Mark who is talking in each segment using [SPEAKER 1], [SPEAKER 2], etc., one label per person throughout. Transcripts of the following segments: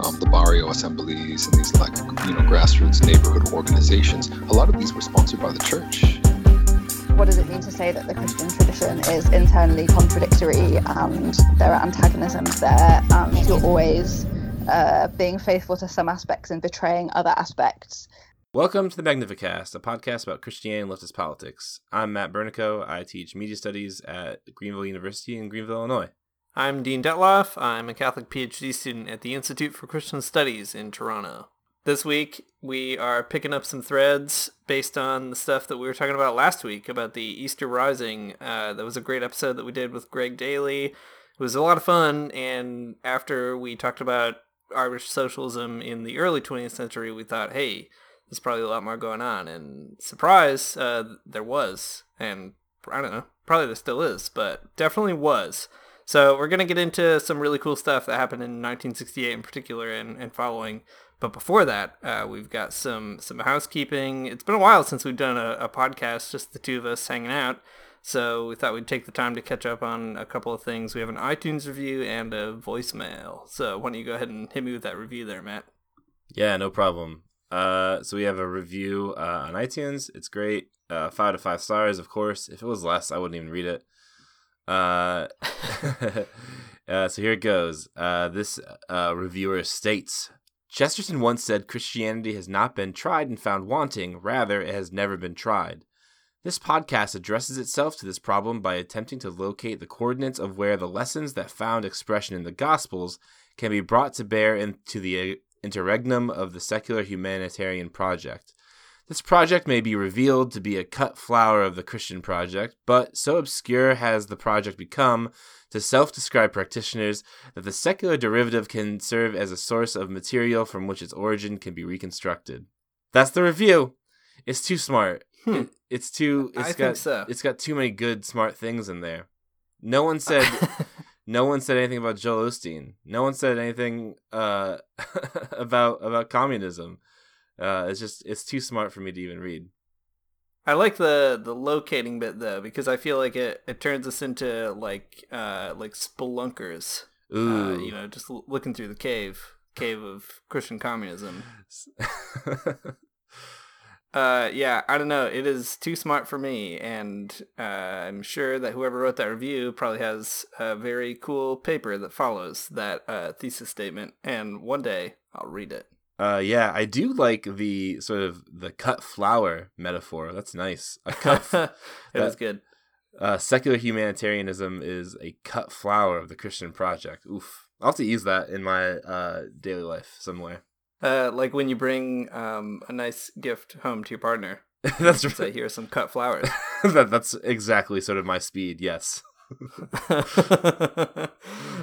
[SPEAKER 1] um, the barrio assemblies and these like you know grassroots neighborhood organizations, a lot of these were sponsored by the church.
[SPEAKER 2] What does it mean to say that the Christian tradition is internally contradictory and there are antagonisms there and you're always uh, being faithful to some aspects and betraying other aspects?
[SPEAKER 3] Welcome to the Magnificast, a podcast about Christianity and leftist politics. I'm Matt Bernico. I teach media studies at Greenville University in Greenville, Illinois.
[SPEAKER 4] I'm Dean Detloff. I'm a Catholic PhD student at the Institute for Christian Studies in Toronto. This week, we are picking up some threads based on the stuff that we were talking about last week about the Easter Rising. Uh, that was a great episode that we did with Greg Daly. It was a lot of fun, and after we talked about Irish socialism in the early 20th century, we thought, hey, there's probably a lot more going on. And surprise, uh, there was. And I don't know, probably there still is, but definitely was. So we're going to get into some really cool stuff that happened in 1968 in particular and, and following. But before that, uh, we've got some some housekeeping. It's been a while since we've done a, a podcast, just the two of us hanging out. So we thought we'd take the time to catch up on a couple of things. We have an iTunes review and a voicemail. So why don't you go ahead and hit me with that review there, Matt?
[SPEAKER 3] Yeah, no problem. Uh, so we have a review uh, on iTunes. It's great. Uh, five to five stars, of course. If it was less, I wouldn't even read it. Uh, uh, so here it goes. Uh, this uh, reviewer states Chesterton once said Christianity has not been tried and found wanting, rather, it has never been tried. This podcast addresses itself to this problem by attempting to locate the coordinates of where the lessons that found expression in the Gospels can be brought to bear into the interregnum of the secular humanitarian project. This project may be revealed to be a cut flower of the Christian project, but so obscure has the project become to self described practitioners that the secular derivative can serve as a source of material from which its origin can be reconstructed. That's the review. It's too smart.
[SPEAKER 4] Hmm.
[SPEAKER 3] It, it's too. It's
[SPEAKER 4] I
[SPEAKER 3] got.
[SPEAKER 4] think so.
[SPEAKER 3] It's got too many good, smart things in there. No one said. no one said anything about Joel Osteen. No one said anything uh, about about communism. Uh, it's just it's too smart for me to even read.
[SPEAKER 4] I like the the locating bit though because I feel like it, it turns us into like uh like spelunkers.
[SPEAKER 3] Ooh,
[SPEAKER 4] Uh, you know, just l- looking through the cave cave of Christian communism. Uh, yeah, I don't know. It is too smart for me, and uh, I'm sure that whoever wrote that review probably has a very cool paper that follows that uh, thesis statement. And one day I'll read it.
[SPEAKER 3] Uh, yeah, I do like the sort of the cut flower metaphor. That's nice. A cut. that-
[SPEAKER 4] was good.
[SPEAKER 3] uh, secular humanitarianism is a cut flower of the Christian project. Oof. I'll have to use that in my uh, daily life somewhere.
[SPEAKER 4] Uh, like when you bring um, a nice gift home to your partner.
[SPEAKER 3] that's
[SPEAKER 4] Say,
[SPEAKER 3] right.
[SPEAKER 4] here's some cut flowers.
[SPEAKER 3] that, that's exactly sort of my speed. Yes.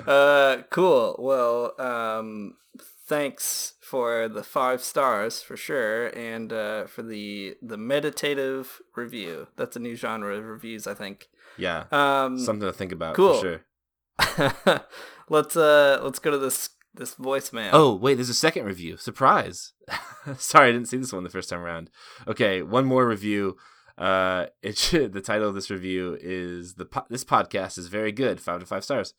[SPEAKER 4] uh, cool. Well, um, thanks for the five stars for sure, and uh, for the the meditative review. That's a new genre of reviews, I think.
[SPEAKER 3] Yeah.
[SPEAKER 4] Um,
[SPEAKER 3] Something to think about
[SPEAKER 4] cool.
[SPEAKER 3] for sure.
[SPEAKER 4] let's uh let's go to this this voicemail.
[SPEAKER 3] Oh, wait, there's a second review. Surprise. Sorry, I didn't see this one the first time around. Okay, one more review. Uh it should, the title of this review is the po- this podcast is very good, 5 to 5 stars.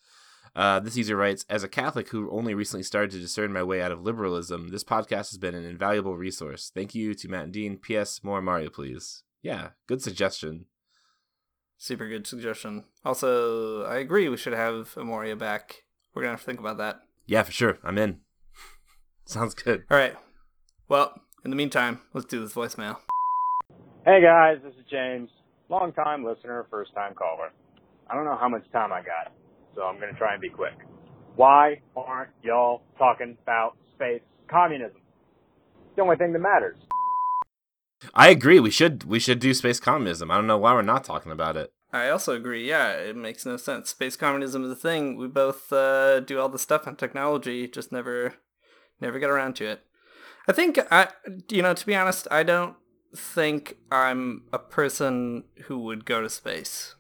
[SPEAKER 3] Uh, this user writes, as a Catholic who only recently started to discern my way out of liberalism, this podcast has been an invaluable resource. Thank you to Matt and Dean. P.S. More Mario, please. Yeah, good suggestion.
[SPEAKER 4] Super good suggestion. Also, I agree we should have Amaryah back. We're gonna have to think about that.
[SPEAKER 3] Yeah, for sure. I'm in. Sounds good.
[SPEAKER 4] All right. Well, in the meantime, let's do this voicemail.
[SPEAKER 5] Hey guys, this is James. Long time listener, first time caller. I don't know how much time I got, so I'm gonna try and be quick. Why aren't y'all talking about space communism? It's the only thing that matters.
[SPEAKER 3] I agree. We should we should do space communism. I don't know why we're not talking about it.
[SPEAKER 4] I also agree. Yeah, it makes no sense. Space communism is a thing. We both uh, do all the stuff on technology, just never, never get around to it. I think I, you know, to be honest, I don't think I'm a person who would go to space.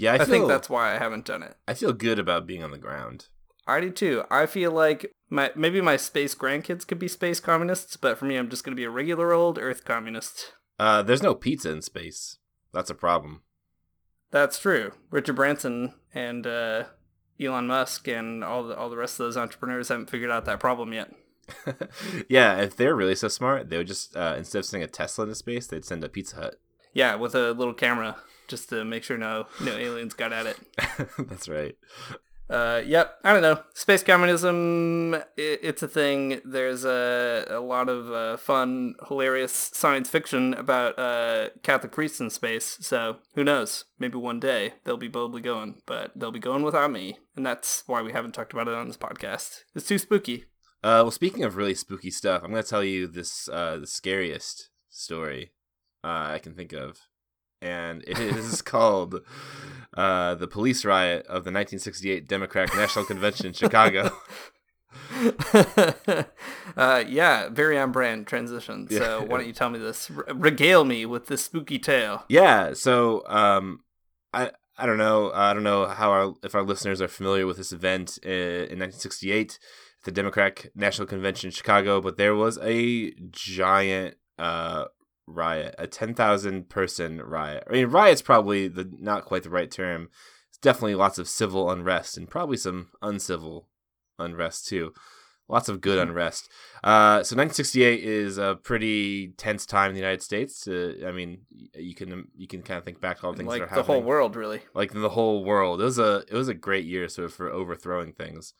[SPEAKER 3] Yeah, I,
[SPEAKER 4] I, think that's why I haven't done it.
[SPEAKER 3] I feel good about being on the ground.
[SPEAKER 4] I do too. I feel like my maybe my space grandkids could be space communists, but for me, I'm just gonna be a regular old Earth communist.
[SPEAKER 3] Uh, there's no pizza in space. That's a problem.
[SPEAKER 4] That's true. Richard Branson and uh, Elon Musk and all the all the rest of those entrepreneurs haven't figured out that problem yet.
[SPEAKER 3] yeah, if they're really so smart, they would just uh, instead of sending a Tesla into space, they'd send a Pizza Hut.
[SPEAKER 4] Yeah, with a little camera just to make sure no no aliens got at it.
[SPEAKER 3] That's right.
[SPEAKER 4] Uh, yep. I don't know. Space communism. It, it's a thing. There's a a lot of uh, fun, hilarious science fiction about uh, Catholic priests in space. So who knows? Maybe one day they'll be boldly going, but they'll be going without me, and that's why we haven't talked about it on this podcast. It's too spooky.
[SPEAKER 3] Uh, well, speaking of really spooky stuff, I'm going to tell you this uh, the scariest story uh, I can think of, and it is called uh, "The Police Riot of the 1968 Democratic National Convention in Chicago."
[SPEAKER 4] uh, yeah, very on brand transition. So
[SPEAKER 3] Yeah.
[SPEAKER 4] why don't you tell me this? R- regale me with this spooky tale.
[SPEAKER 3] Yeah, so um, I I don't know I don't know how our if our listeners are familiar with this event uh, in 1968, the Democratic National Convention in Chicago, but there was a giant uh riot, a 10,000 person riot. I mean, riot's probably the not quite the right term. It's definitely lots of civil unrest and probably some uncivil unrest too. Lots of good unrest. Uh, so 1968 is a pretty tense time in the United States. Uh, I mean, you can you can kind of think back to all the things
[SPEAKER 4] Like
[SPEAKER 3] that are
[SPEAKER 4] the whole world, really.
[SPEAKER 3] like the whole world. It was a it was a great year sort of for overthrowing things.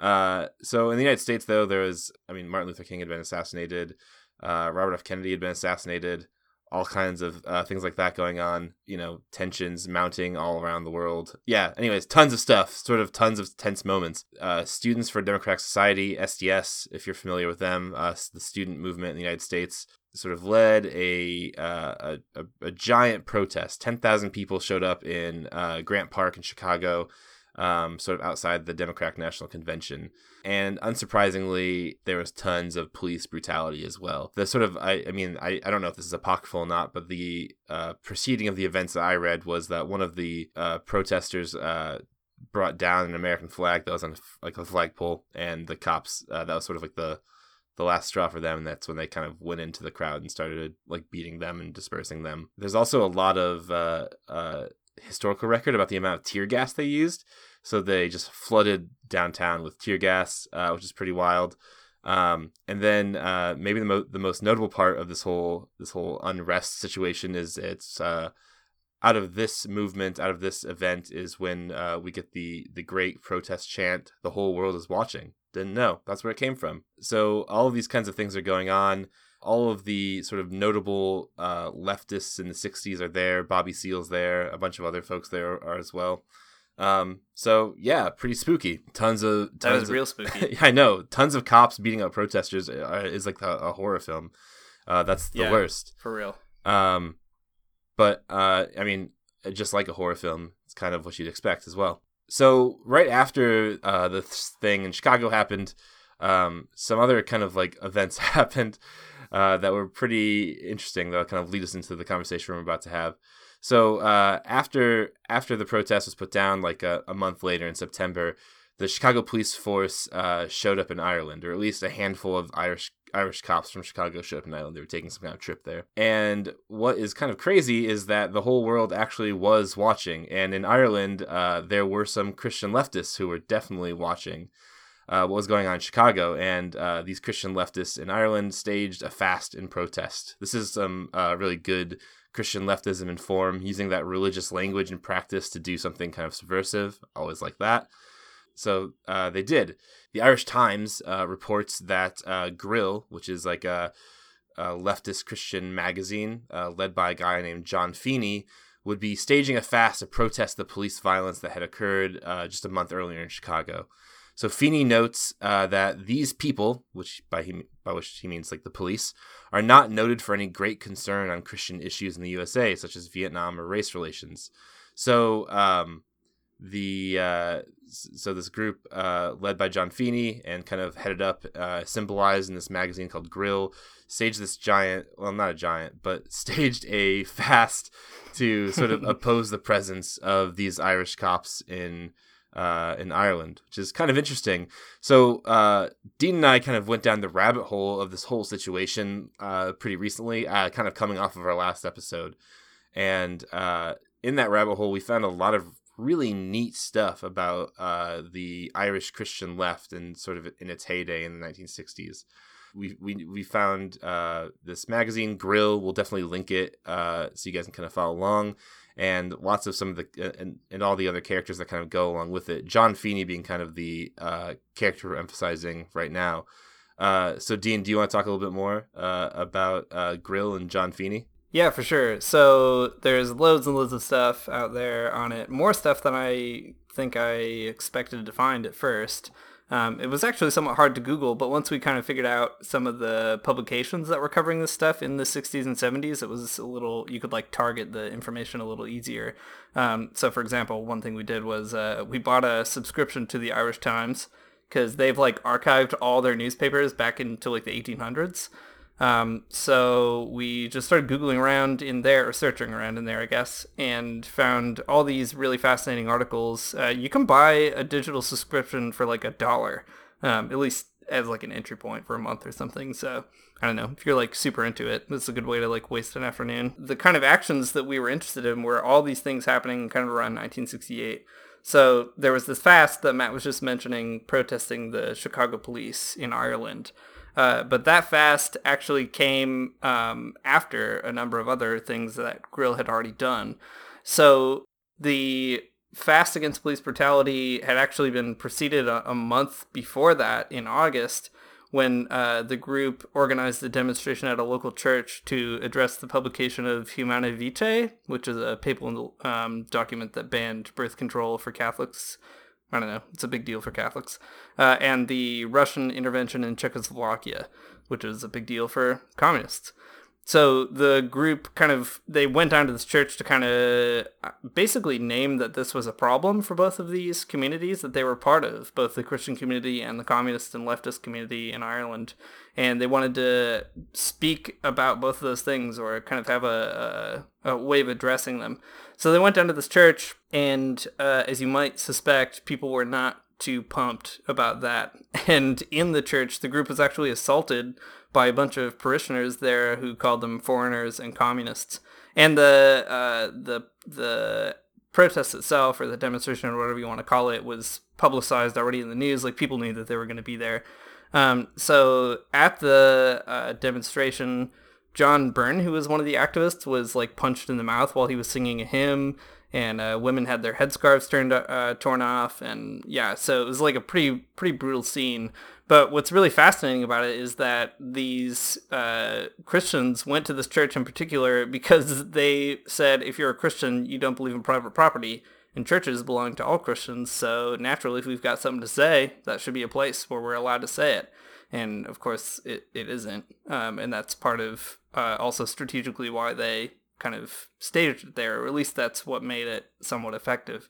[SPEAKER 3] Uh, so in the United States, though, there was I mean Martin Luther King had been assassinated, uh, Robert F. Kennedy had been assassinated, all kinds of uh, things like that going on. You know, tensions mounting all around the world. Yeah. Anyways, tons of stuff. Sort of tons of tense moments. Uh, Students for Democratic Society (SDS), if you're familiar with them, uh, the student movement in the United States sort of led a uh, a, a, a giant protest. Ten thousand people showed up in uh, Grant Park in Chicago, um, sort of outside the Democratic National Convention. And unsurprisingly, there was tons of police brutality as well. The sort of, I, I mean, I, I don't know if this is apocryphal or not, but the uh, proceeding of the events that I read was that one of the uh, protesters uh, brought down an American flag that was on like a flagpole, and the cops, uh, that was sort of like the the last straw for them and that's when they kind of went into the crowd and started like beating them and dispersing them there's also a lot of uh, uh, historical record about the amount of tear gas they used so they just flooded downtown with tear gas uh, which is pretty wild um, and then uh, maybe the, mo- the most notable part of this whole this whole unrest situation is it's uh, out of this movement, out of this event, is when uh, we get the the great protest chant. The whole world is watching. Didn't know that's where it came from. So all of these kinds of things are going on. All of the sort of notable uh, leftists in the '60s are there. Bobby Seale's there. A bunch of other folks there are as well. Um, so yeah, pretty spooky. Tons of tons
[SPEAKER 4] That is
[SPEAKER 3] of-
[SPEAKER 4] real spooky.
[SPEAKER 3] I know. Tons of cops beating up protesters uh, is like a, a horror film. Uh, that's the
[SPEAKER 4] Yeah,
[SPEAKER 3] worst.
[SPEAKER 4] for real.
[SPEAKER 3] Um, but uh, I mean, just like a horror film, it's kind of what you'd expect as well. So right after uh, the thing in Chicago happened, um, some other kind of like events happened uh, that were pretty interesting. That'll kind of lead us into the conversation we're about to have. So uh, after after the protest was put down, like a, a month later in September, the Chicago police force uh, showed up in Ireland, or at least a handful of Irish Irish cops from Chicago showed up in Ireland. They were taking some kind of trip there. And what is kind of crazy is that the whole world actually was watching. And in Ireland, uh, there were some Christian leftists who were definitely watching uh, what was going on in Chicago. And uh, these Christian leftists in Ireland staged a fast in protest. This is some uh, really good Christian leftism in form, using that religious language and practice to do something kind of subversive. Always like that. So uh, they did. The Irish Times uh, reports that uh, Grille, which is like a uh, leftist Christian magazine, led by a guy named John Feeney, would be staging a fast to protest the police violence that had occurred just a month earlier in Chicago. So Feeney notes uh, that these people, which by he, by which he means like the police, are not noted for any great concern on Christian issues in the USA, such as Vietnam or race relations. So um, the uh, so this group uh, led by John Feeney and kind of headed up, uh, symbolized in this magazine called Grille, staged this giant well not a giant but staged a fast to sort of oppose the presence of these Irish cops in uh, in Ireland, which is kind of interesting. So uh, Dean and I kind of went down the rabbit hole of this whole situation uh, pretty recently, uh, kind of coming off of our last episode, and uh, in that rabbit hole we found a lot of really neat stuff about the Irish Christian left and sort of in its heyday in the 1960s. We we we found this magazine Grille. We'll definitely link it so you guys can kind of follow along and lots of some of the uh, and, and all the other characters that kind of go along with it. John Feeney being kind of the uh, character we're emphasizing right now. Uh, so, Dean, do you want to talk a little bit more uh, about uh, Grille and John Feeney?
[SPEAKER 4] Yeah, for sure. So there's loads and loads of stuff out there on it. More stuff than I think I expected to find at first. Um, it was actually somewhat hard to Google, but once we kind of figured out some of the publications that were covering this stuff in the 60s and 70s, it was a little, you could like target the information a little easier. Um, so, for example, one thing we did was uh, we bought a subscription to the Irish Times because they've like archived all their newspapers back into like the 1800s. Um, so we just started Googling around in there, or searching around in there, I guess, and found all these really fascinating articles. Uh, you can buy a digital subscription for like a dollar, um, at least as like an entry point for a month or something. So I don't know if you're like super into it. It's a good way to like waste an afternoon. The kind of actions that we were interested in were all these things happening kind of around 1968. So there was this fast that Matt was just mentioning, protesting the Chicago police in Ireland. Uh, but that fast actually came um, after a number of other things that Grille had already done. So the fast against police brutality had actually been preceded a, a month before that in August when uh, the group organized a demonstration at a local church to address the publication of Humanae Vitae, which is a papal um, document that banned birth control for Catholics I don't know. It's a big deal for Catholics. Uh, and the Russian intervention in Czechoslovakia, which is a big deal for communists. So the group kind of they went down to this church to kind of uh, basically name that this was a problem for both of these communities that they were part of, both the Christian community and the communist and leftist community in Ireland, and they wanted to speak about both of those things or kind of have a, a, a way of addressing them. So they went down to this church, and uh, as you might suspect, people were not too pumped about that. And in the church, the group was actually assaulted by a bunch of parishioners there who called them foreigners and communists. And the uh, the the protest itself, or the demonstration, or whatever you want to call it, was publicized already in the news. Like people knew that they were going to be there. Um, so at the uh, demonstration, John Byrne, who was one of the activists, was like punched in the mouth while he was singing a hymn, and uh, women had their headscarves turned uh, torn off, and yeah, so it was like a pretty pretty brutal scene. But what's really fascinating about it is that these uh, Christians went to this church in particular because they said, if you're a Christian, you don't believe in private property, and churches belong to all Christians. So naturally, if we've got something to say, that should be a place where we're allowed to say it and of course it, it isn't um, and that's part of uh, also strategically why they kind of staged it there or at least that's what made it somewhat effective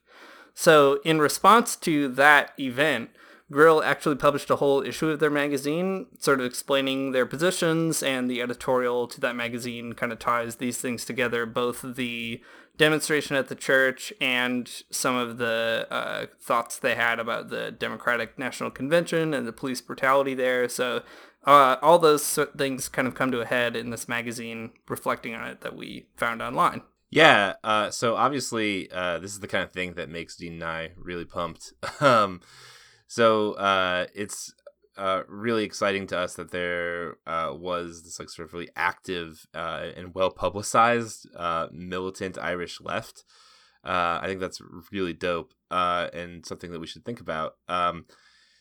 [SPEAKER 4] so in response to that event Grille actually published a whole issue of their magazine, sort of explaining their positions, and the editorial to that magazine kind of ties these things together both the demonstration at the church and some of the uh, thoughts they had about the Democratic National Convention and the police brutality there. So uh, all those things kind of come to a head in this magazine, reflecting on it that we found online.
[SPEAKER 3] Yeah. Uh, so obviously, uh, this is the kind of thing that makes Dean and I really pumped. um, so uh, it's uh, really exciting to us that there uh, was this like sort of really active uh, and well publicized uh, militant Irish left. Uh, I think that's really dope uh, and something that we should think about. Um,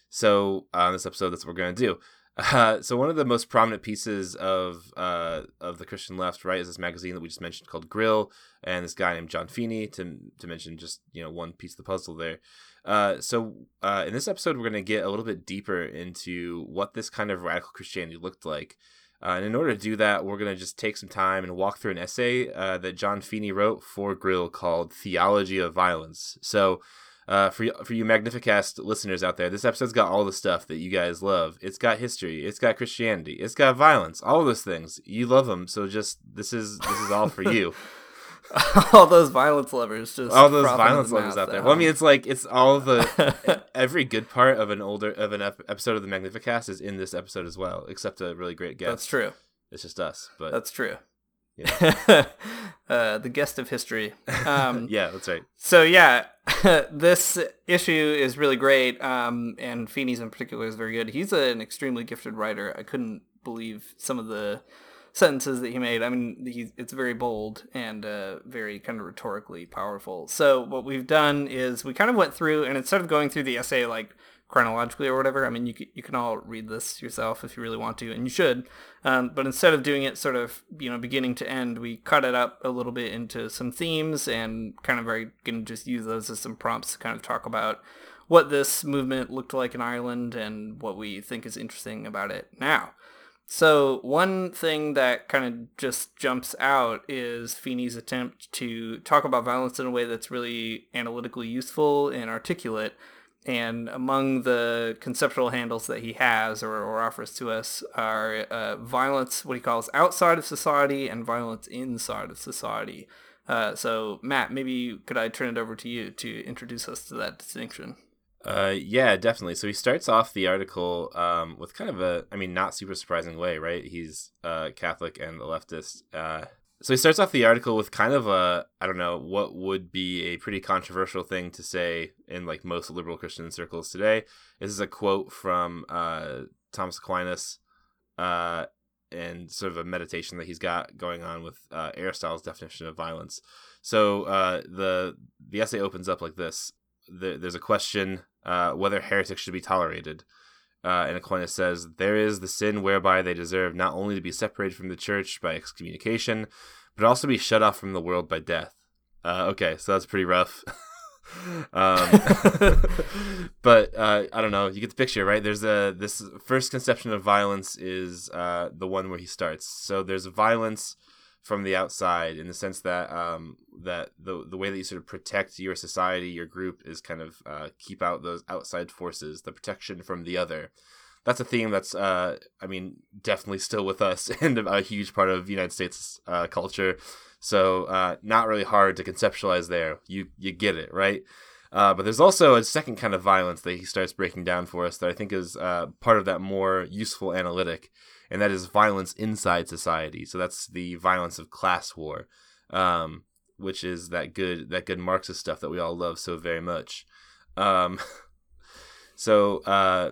[SPEAKER 3] so on this episode, that's what we're gonna do. Uh, so one of the most prominent pieces of uh, of the Christian left, right, is this magazine that we just mentioned called Grille, and this guy named John Feeney. To to mention just you know one piece of the puzzle there. Uh, so uh, in this episode, we're going to get a little bit deeper into what this kind of radical Christianity looked like. Uh, and in order to do that, we're going to just take some time and walk through an essay uh, that John Feeney wrote for Grille called "Theology of Violence." So uh, for you, for you Magnificast listeners out there, this episode's got all the stuff that you guys love. It's got history, it's got Christianity, it's got violence, all those things. You love them, so just this is this is all for you.
[SPEAKER 4] all those violence lovers, just
[SPEAKER 3] all those violence lovers out there. Well, I mean, it's like it's all the every good part of an older of an ep- episode of the Magnificast is in this episode as well, except a really great guest.
[SPEAKER 4] That's true.
[SPEAKER 3] It's just us, but
[SPEAKER 4] That's true.
[SPEAKER 3] You know.
[SPEAKER 4] uh, the guest of history. Um,
[SPEAKER 3] yeah, that's right.
[SPEAKER 4] So yeah, this issue is really great, um, and Feeney's in particular is very good. He's an extremely gifted writer. I couldn't believe some of the sentences that he made. I mean, he, it's very bold and uh, very kind of rhetorically powerful. So what we've done is we kind of went through, and instead of going through the essay like chronologically or whatever, I mean, you you can all read this yourself if you really want to, and you should. Um, but instead of doing it sort of you know beginning to end, we cut it up a little bit into some themes and kind of are going to just use those as some prompts to kind of talk about what this movement looked like in Ireland and what we think is interesting about it now. So one thing that kind of just jumps out is Feeney's attempt to talk about violence in a way that's really analytically useful and articulate. And among the conceptual handles that he has or, or offers to us are uh, violence, what he calls outside of society, and violence inside of society. Uh, so, Matt, maybe could I turn it over to you to introduce us to that distinction?
[SPEAKER 3] Uh, yeah, definitely. So he starts off the article um, with kind of a, I mean, not super surprising way, right? He's uh, Catholic and a leftist. Uh, so he starts off the article with kind of a, I don't know, what would be a pretty controversial thing to say in like most liberal Christian circles today. This is a quote from uh, Thomas Aquinas uh, and sort of a meditation that he's got going on with uh, Aristotle's definition of violence. So uh, the the essay opens up like this. The, there's a question uh, whether heretics should be tolerated. Uh, and Aquinas says, There is the sin whereby they deserve not only to be separated from the church by excommunication, but also be shut off from the world by death. Uh, okay, so that's pretty rough. um, but uh, I don't know. You get the picture, right? There's a this first conception of violence is uh, the one where he starts. So there's violence from the outside in the sense that um, that the the way that you sort of protect your society, your group, is kind of uh, keep out those outside forces, the protection from the other. That's a theme that's, uh, I mean, definitely still with us and a huge part of United States uh, culture. So uh, not really hard to conceptualize there. You you get it right. Uh, but there's also a second kind of violence that he starts breaking down for us that I think is uh, part of that more useful analytic, and that is violence inside society. So that's the violence of class war, um, which is that good that good Marxist stuff that we all love so very much. Um, so uh,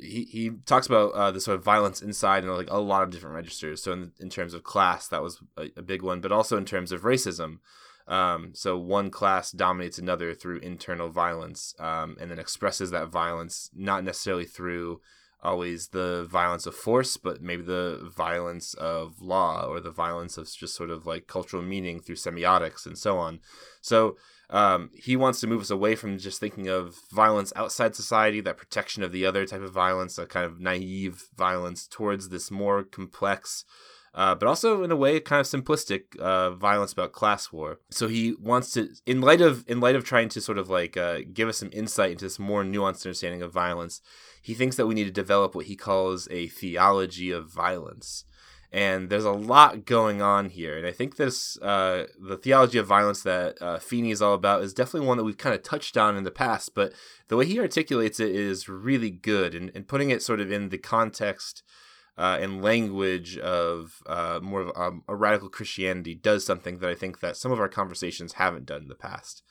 [SPEAKER 3] he he talks about uh, the sort of violence inside and like a lot of different registers. So in, in terms of class, that was a, a big one, but also in terms of racism. Um, so one class dominates another through internal violence, um, and then expresses that violence not necessarily through always the violence of force, but maybe the violence of law or the violence of just sort of like cultural meaning through semiotics and so on. So um, he wants to move us away from just thinking of violence outside society, that protection of the other type of violence, a kind of naive violence, towards this more complex uh, but also in a way kind of simplistic uh, violence about class war. So he wants to, in light of in light of trying to sort of like uh, give us some insight into this more nuanced understanding of violence, he thinks that we need to develop what he calls a theology of violence. And there's a lot going on here, and I think this uh, the theology of violence that uh, Feeney is all about is definitely one that we've kind of touched on in the past. But the way he articulates it is really good, and, and putting it sort of in the context uh, and language of uh, more of um, a radical Christianity does something that I think that some of our conversations haven't done in the past.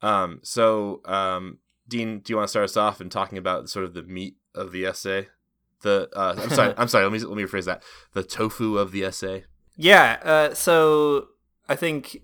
[SPEAKER 3] Um, so, um, Dean, do you want to start us off in talking about sort of the meat of the essay? The uh, I'm sorry, I'm sorry. Let me let me rephrase that. The tofu of the essay.
[SPEAKER 4] Yeah. Uh, so I think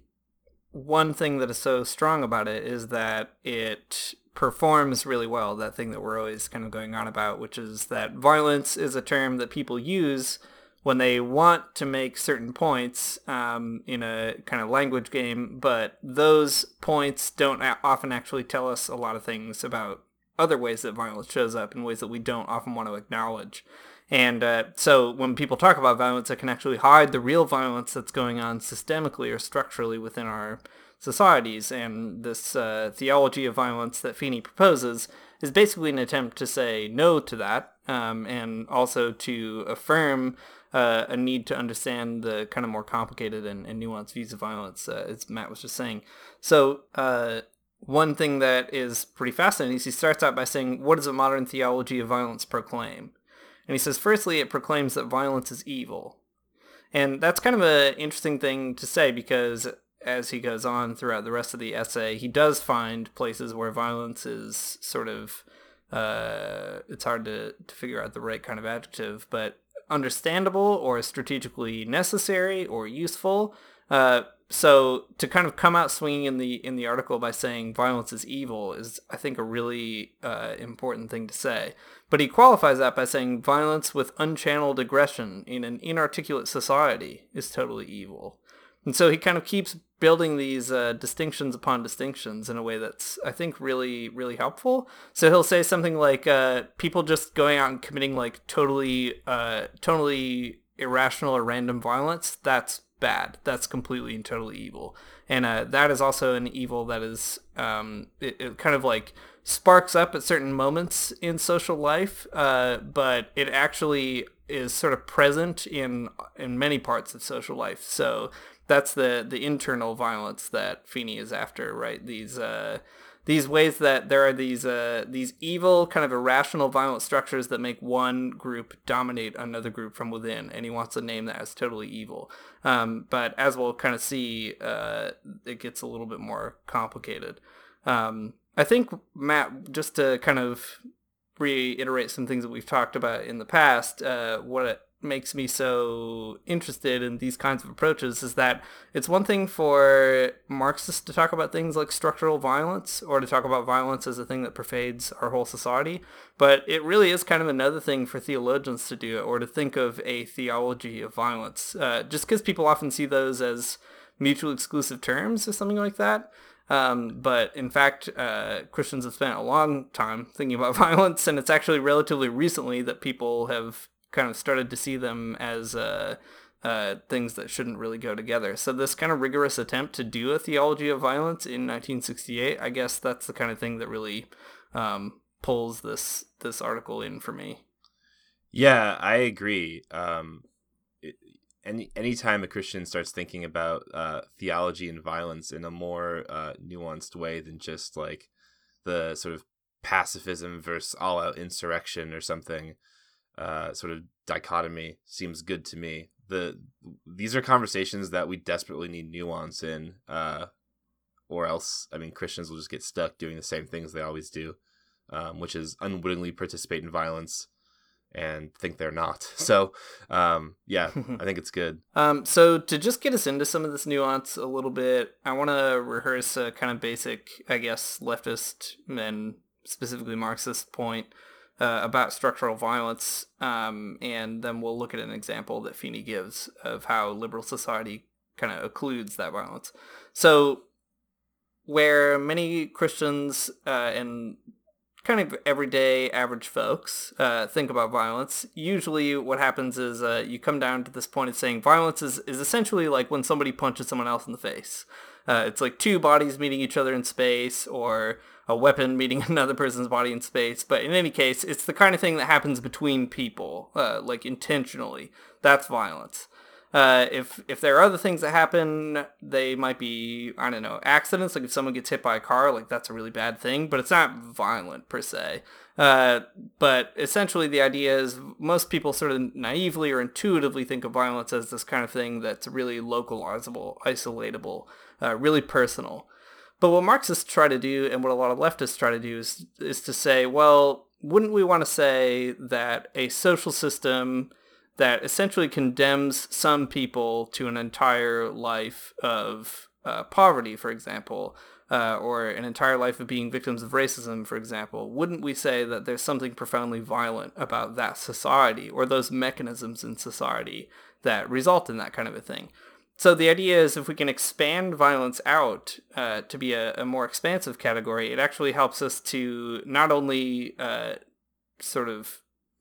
[SPEAKER 4] one thing that is so strong about it is that it performs really well that thing that we're always kind of going on about, which is that violence is a term that people use when they want to make certain points um, in a kind of language game, but those points don't often actually tell us a lot of things about other ways that violence shows up in ways that we don't often want to acknowledge. And uh, so when people talk about violence, it can actually hide the real violence that's going on systemically or structurally within our societies. And this uh, theology of violence that Feeney proposes is basically an attempt to say no to that um, and also to affirm uh, a need to understand the kind of more complicated and, and nuanced views of violence, uh, as Matt was just saying. So, uh, one thing that is pretty fascinating is he starts out by saying, What does a modern theology of violence proclaim? And he says, Firstly, it proclaims that violence is evil. And that's kind of an interesting thing to say because as he goes on throughout the rest of the essay, he does find places where violence is sort of, uh, it's hard to, to figure out the right kind of adjective, but understandable or strategically necessary or useful. Uh, so to kind of come out swinging in the in the article by saying violence is evil is, I think, a really uh, important thing to say. But he qualifies that by saying violence with unchanneled aggression in an inarticulate society is totally evil. And so he kind of keeps building these uh, distinctions upon distinctions in a way that's, I think, really, really helpful. So he'll say something like, uh, people just going out and committing like totally, uh, totally irrational or random violence, that's bad. That's completely and totally evil. And uh, that is also an evil that is, um, it, it kind of like sparks up at certain moments in social life, uh, but it actually is sort of present in in many parts of social life. So that's the the internal violence that Feeney is after, right? These uh, these ways that there are these uh, these evil kind of irrational violent structures that make one group dominate another group from within, and he wants to name that as totally evil. Um, but as we'll kind of see, uh, it gets a little bit more complicated. Um, I think Matt, just to kind of reiterate some things that we've talked about in the past, uh, what makes me so interested in these kinds of approaches is that it's one thing for Marxists to talk about things like structural violence or to talk about violence as a thing that pervades our whole society, but it really is kind of another thing for theologians to do or to think of a theology of violence, uh, just because people often see those as mutually exclusive terms or something like that. Um, but in fact, uh, Christians have spent a long time thinking about violence, and it's actually relatively recently that people have kind of started to see them as uh, uh, things that shouldn't really go together. So this kind of rigorous attempt to do a theology of violence in 1968, I guess that's the kind of thing that really um, pulls this this article in for me.
[SPEAKER 3] Yeah, I agree. Um, any anytime a Christian starts thinking about uh, theology and violence in a more uh, nuanced way than just like the sort of pacifism versus all out insurrection or something, uh, sort of dichotomy seems good to me. The these are conversations that we desperately need nuance in, uh, or else I mean Christians will just get stuck doing the same things they always do, um, which is unwittingly participate in violence and think they're not. So, um, yeah, I think it's good.
[SPEAKER 4] Um, so to just get us into some of this nuance a little bit, I want to rehearse a kind of basic, I guess, leftist and specifically Marxist point uh, about structural violence, um, and then we'll look at an example that Feeney gives of how liberal society kind of occludes that violence. So, where many Christians uh, and kind of everyday average folks uh, think about violence, usually what happens is uh, you come down to this point of saying violence is, is essentially like when somebody punches someone else in the face. Uh, it's like two bodies meeting each other in space or a weapon meeting another person's body in space. But in any case, it's the kind of thing that happens between people, uh, like intentionally. That's violence. Uh, if if there are other things that happen, they might be I don't know accidents. Like if someone gets hit by a car, like that's a really bad thing, but it's not violent per se. Uh, but essentially, the idea is most people sort of naively or intuitively think of violence as this kind of thing that's really localizable, isolatable, uh, really personal. But what Marxists try to do, and what a lot of leftists try to do, is is to say, well, wouldn't we want to say that a social system that essentially condemns some people to an entire life of uh, poverty, for example, uh, or an entire life of being victims of racism, for example, wouldn't we say that there's something profoundly violent about that society or those mechanisms in society that result in that kind of a thing? So the idea is if we can expand violence out uh, to be a, a, more expansive category, it actually helps us to not only uh, sort of,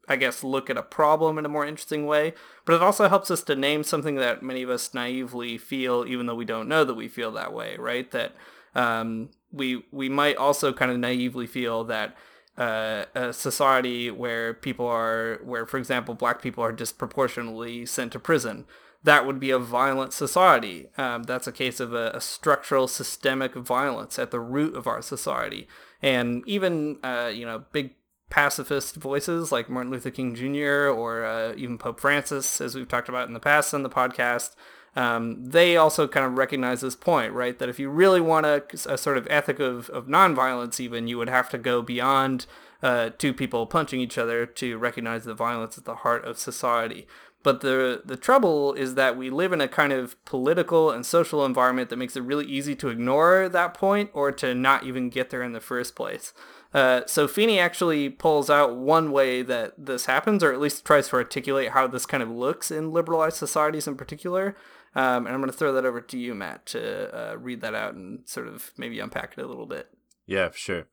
[SPEAKER 4] I guess, look at a problem in a more interesting way, but it also helps us to name something that many of us naively feel, even though we don't know that we feel that way, right? That um, we we might also kind of naively feel that uh, a society where people are, where for example, black people are disproportionately sent to prison that would be a violent society. Um, that's a case of a, a, structural systemic violence at the root of our society. And even, uh, you know, big pacifist voices like Martin Luther King Jr. or uh, even Pope Francis, as we've talked about in the past on the podcast, um, they also kind of recognize this point, right? That if you really want a, a sort of ethic of, of nonviolence, even, you would have to go beyond uh, two people punching each other to recognize the violence at the heart of society. But the the trouble is that we live in a kind of political and social environment that makes it really easy to ignore that point or to not even get there in the first place. Uh, so Feeney actually pulls out one way that this happens, or at least tries to articulate how this kind of looks in liberalized societies in particular. Um, and I'm going to throw that over to you, Matt, to uh, read that out and sort of maybe unpack it a little bit.
[SPEAKER 3] Yeah, for sure.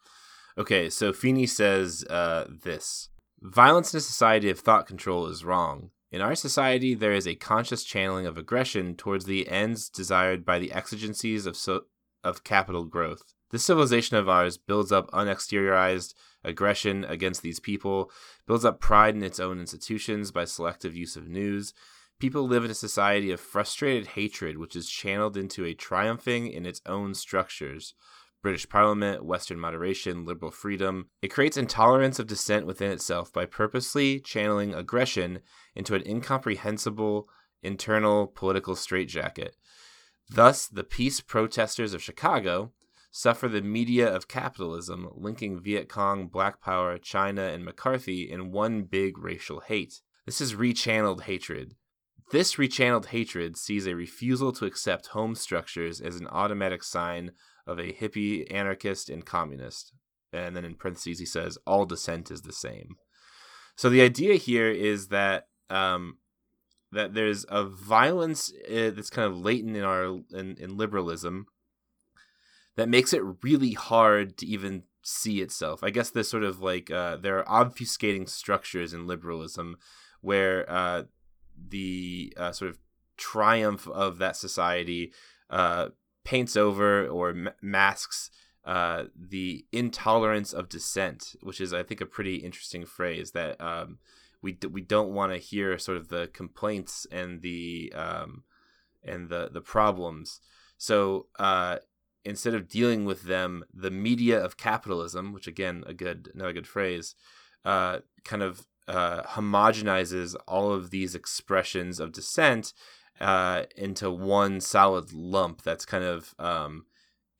[SPEAKER 3] Okay, so Feeney says uh, this Violence in a society of thought control is wrong. In our society, there is a conscious channeling of aggression towards the ends desired by the exigencies of, so- of capital growth. This civilization of ours builds up unexteriorized aggression against these people, builds up pride in its own institutions by selective use of news. People live in a society of frustrated hatred, which is channeled into a triumphing in its own structures. British Parliament, Western moderation, liberal freedom. It creates intolerance of dissent within itself by purposely channeling aggression into an incomprehensible internal political straitjacket. Thus, the peace protesters of Chicago suffer the media of capitalism, linking Viet Cong, Black Power, China, and McCarthy in one big racial hate. This is rechanneled hatred. This rechanneled hatred sees a refusal to accept home structures as an automatic sign of a hippie, anarchist, and communist. And then in parentheses, he says, all dissent is the same. So the idea here is that um, that there's a violence uh, that's kind of latent in our in, in liberalism that makes it really hard to even see itself. I guess there's sort of like uh, there are obfuscating structures in liberalism where uh, the uh, sort of triumph of that society uh, paints over or m- masks uh, the intolerance of dissent, which is, I think, a pretty interesting phrase that um, we d- we don't want to hear sort of the complaints and the um, and the the problems. So uh, instead of dealing with them, the media of capitalism, which again, a good another good phrase, uh, kind of uh, homogenizes all of these expressions of dissent uh, into one solid lump that's kind of um,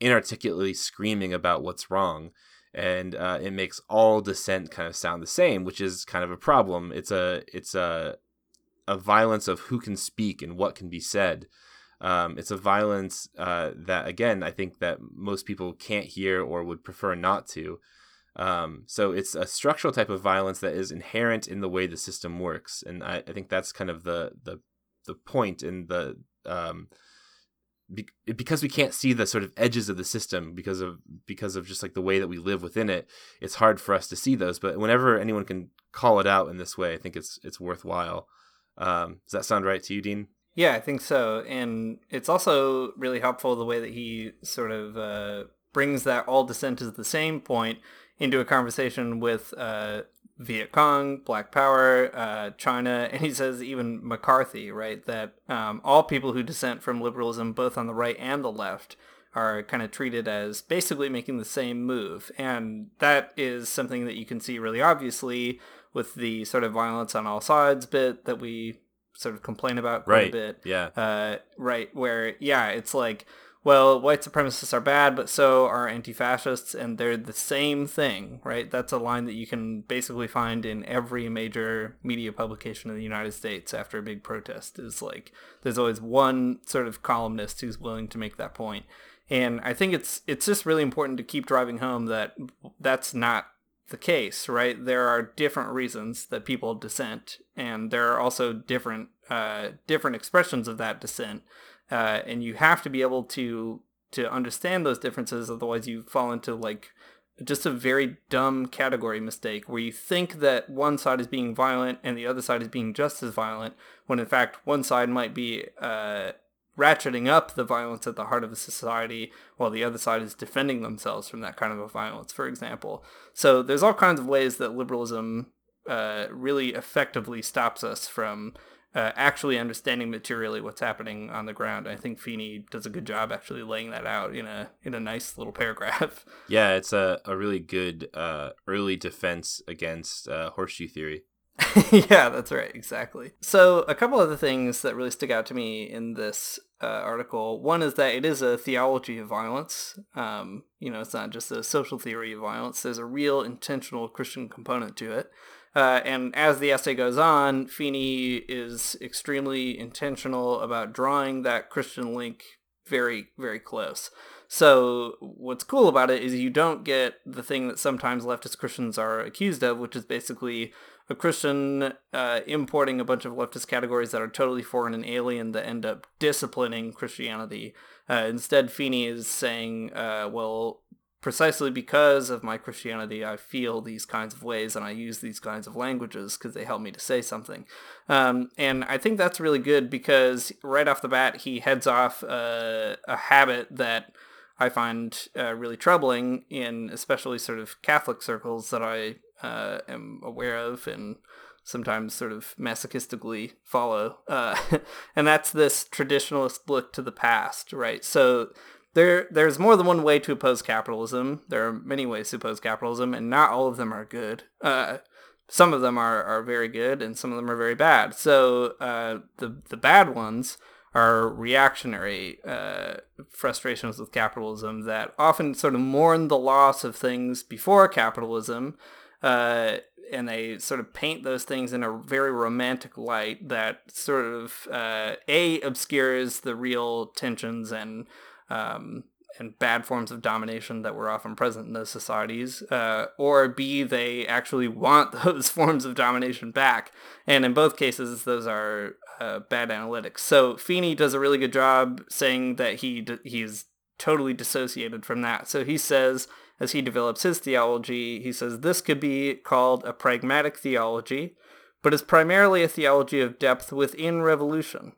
[SPEAKER 3] inarticulately screaming about what's wrong. And uh, it makes all dissent kind of sound the same, which is kind of a problem. It's a it's a a violence of who can speak and what can be said. Um, it's a violence uh, that, again, I think that most people can't hear or would prefer not to. Um, so it's a structural type of violence that is inherent in the way the system works, and I, I think that's kind of the the the point in the um, be, because we can't see the sort of edges of the system because of because of just like the way that we live within it it's hard for us to see those. But whenever anyone can call it out in this way i think it's it's worthwhile. Um, does that sound right to you dean?
[SPEAKER 4] Yeah i think so. And it's also really helpful the way that he sort of uh, brings that all dissent is the same point into a conversation with uh, Viet Cong, Black Power, uh, China, and he says even McCarthy, right? That um, all people who dissent from liberalism, both on the right and the left, are kind of treated as basically making the same move. And that is something that you can see really obviously with the sort of violence on all sides bit that we sort of complain about quite
[SPEAKER 3] right.
[SPEAKER 4] a bit.
[SPEAKER 3] Yeah.
[SPEAKER 4] Uh, right. Where, yeah, it's like well, white supremacists are bad, but so are anti-fascists, and they're the same thing, right? That's a line that you can basically find in every major media publication in the United States after a big protest. Is like there's always one sort of columnist who's willing to make that point. and I think it's it's just really important to keep driving home that that's not the case, right? There are different reasons that people dissent, and there are also different uh, different expressions of that dissent uh, and you have to be able to to understand those differences otherwise you fall into like just a very dumb category mistake where you think that one side is being violent and the other side is being just as violent when in fact one side might be uh, ratcheting up the violence at the heart of a society while the other side is defending themselves from that kind of a violence for example. So there's all kinds of ways that liberalism uh, really effectively stops us from uh, actually understanding materially what's happening on the ground. I think Feeney does a good job actually laying that out in a in a nice little paragraph.
[SPEAKER 3] Yeah, it's a, a really good uh, early defense against uh, horseshoe theory.
[SPEAKER 4] yeah, that's right, exactly. So, a couple of the things that really stick out to me in this uh, article one is that it is a theology of violence. Um, you know, it's not just a social theory of violence, there's a real intentional Christian component to it. Uh, and as the essay goes on, Feeney is extremely intentional about drawing that Christian link very, very close. So what's cool about it is you don't get the thing that sometimes leftist Christians are accused of, which is basically a Christian uh, importing a bunch of leftist categories that are totally foreign and alien that end up disciplining Christianity. Uh, instead, Feeney is saying, uh, well, precisely because of my Christianity, I feel these kinds of ways and I use these kinds of languages because they help me to say something. Um, and I think that's really good because right off the bat, he heads off uh, a habit that I find uh, really troubling in especially sort of Catholic circles that I uh, am aware of and sometimes sort of masochistically follow. Uh, and that's this traditionalist look to the past, right? So there there's more than one way to oppose capitalism. There are many ways to oppose capitalism, and not all of them are good. Uh, some of them are, are very good, and some of them are very bad. So uh, the the bad ones are reactionary uh, frustrations with capitalism that often sort of mourn the loss of things before capitalism, uh, and they sort of paint those things in a very romantic light that sort of uh, a obscures the real tensions and um, and bad forms of domination that were often present in those societies, uh, or B, they actually want those forms of domination back. And in both cases, those are uh, bad analytics. So Feeney does a really good job saying that he d- he's totally dissociated from that. So he says, as he develops his theology, he says this could be called a pragmatic theology, but is primarily a theology of depth within revolution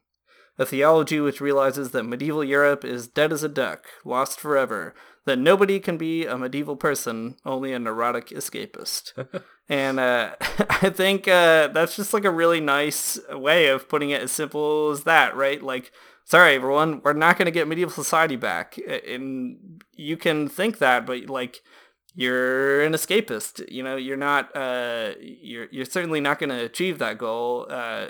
[SPEAKER 4] a theology which realizes that medieval Europe is dead as a duck, lost forever, that nobody can be a medieval person, only a neurotic escapist. and uh, I think uh, that's just like a really nice way of putting it as simple as that, right? Like, sorry, everyone, we're not going to get medieval society back. And you can think that, but like, you're an escapist. You know, you're not. Uh, you're you're certainly not going to achieve that goal. Uh,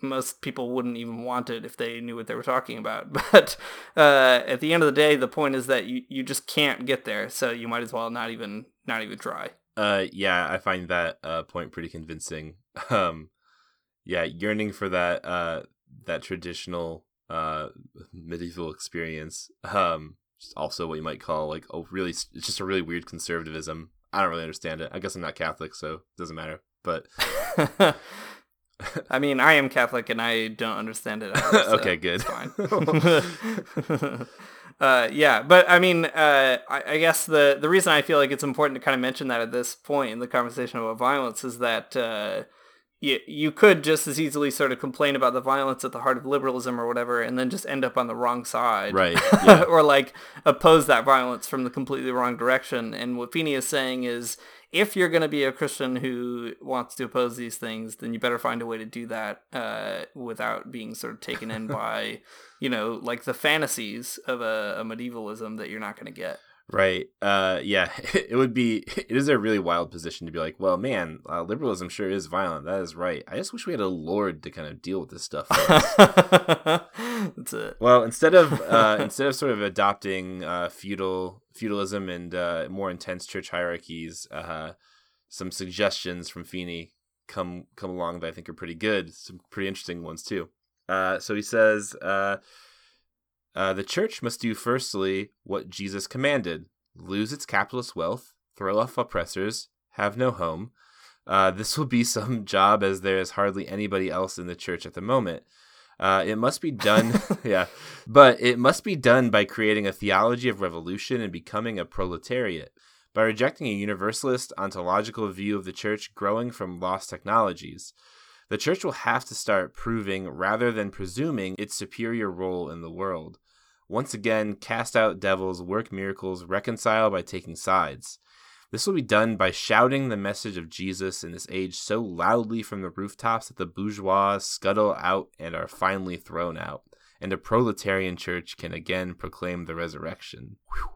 [SPEAKER 4] most people wouldn't even want it if they knew what they were talking about. But uh, at the end of the day, the point is that you, you just can't get there. So you might as well not even not even try.
[SPEAKER 3] Uh, yeah, I find that uh, point pretty convincing. Um, yeah, yearning for that uh that traditional uh medieval experience. Um, also what you might call like a really it's just a really weird conservatism. I don't really understand it. I guess I'm not Catholic, so it doesn't matter. But
[SPEAKER 4] I mean, I am Catholic and I don't understand it. Either, so
[SPEAKER 3] okay, good.
[SPEAKER 4] Fine. uh, yeah, but I mean, uh, I, I, guess the the reason I feel like it's important to kind of mention that at this point in the conversation about violence is that uh, you, you could just as easily sort of complain about the violence at the heart of liberalism or whatever and then just end up on the wrong side.
[SPEAKER 3] Right yeah.
[SPEAKER 4] or like oppose that violence from the completely wrong direction. And what Feeney is saying is if you're going to be a christian who wants to oppose these things then you better find a way to do that uh, without being sort of taken in by you know like the fantasies of a, a medievalism that you're not going to get
[SPEAKER 3] Right. Uh, yeah. It would be. It is a really wild position to be like, well, man, uh, liberalism sure is violent. That is right. I just wish we had a lord to kind of deal with this stuff.
[SPEAKER 4] That's it.
[SPEAKER 3] Well, instead of uh, instead of sort of adopting uh, feudal feudalism and uh, more intense church hierarchies, uh, some suggestions from Feeney come come along that I think are pretty good. Some pretty interesting ones too. Uh, so he says, uh, the church must do firstly what Jesus commanded: lose its capitalist wealth, throw off oppressors, have no home. Uh, this will be some job as there is hardly anybody else in the church at the moment. Uh, it must be done, yeah, but it must be done by creating a theology of revolution and becoming a proletariat. By rejecting a universalist ontological view of the church growing from lost technologies, the church will have to start proving rather than presuming its superior role in the world. Once again, cast out devils, work miracles, reconcile by taking sides. This will be done by shouting the message of Jesus in this age so loudly from the rooftops that the bourgeois scuttle out and are finally thrown out, and a proletarian church can again proclaim the resurrection. Whew.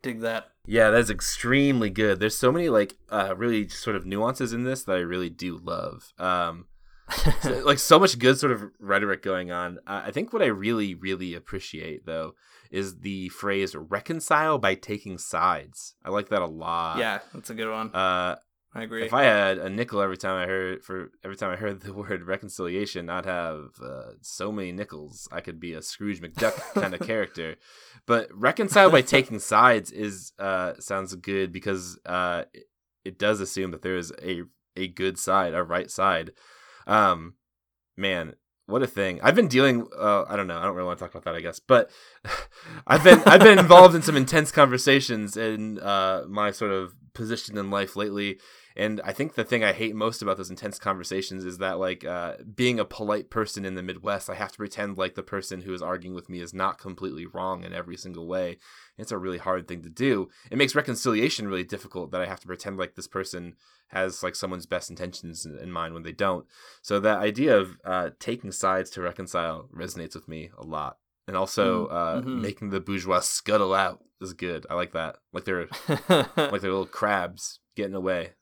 [SPEAKER 4] Dig that.
[SPEAKER 3] Yeah, that's extremely good. There's so many like uh, really sort of nuances in this that I really do love. Um, so, like so much good sort of rhetoric going on. Uh, I think what I really really appreciate though is the phrase reconcile by taking sides. I like that a lot.
[SPEAKER 4] Yeah, that's a good one.
[SPEAKER 3] Uh,
[SPEAKER 4] I agree.
[SPEAKER 3] If I had a nickel every time I heard for every time I heard the word reconciliation, I'd have uh, so many nickels. I could be a Scrooge McDuck kind of character. But reconcile by taking sides is uh, sounds good because uh, it, it does assume that there is a a good side, a right side. Um, man, what a thing! I've been dealing. Uh, I don't know. I don't really want to talk about that. I guess, but I've been I've been involved in some intense conversations in uh, my sort of position in life lately. And I think the thing I hate most about those intense conversations is that, like, uh, being a polite person in the Midwest, I have to pretend like the person who is arguing with me is not completely wrong in every single way. It's a really hard thing to do. It makes reconciliation really difficult that I have to pretend like this person has like someone's best intentions in mind when they don't. So that idea of uh, taking sides to reconcile resonates with me a lot. And also uh,
[SPEAKER 4] Mhm.
[SPEAKER 3] making the bourgeois scuttle out is good. I like that. Like they're like they're little crabs getting away.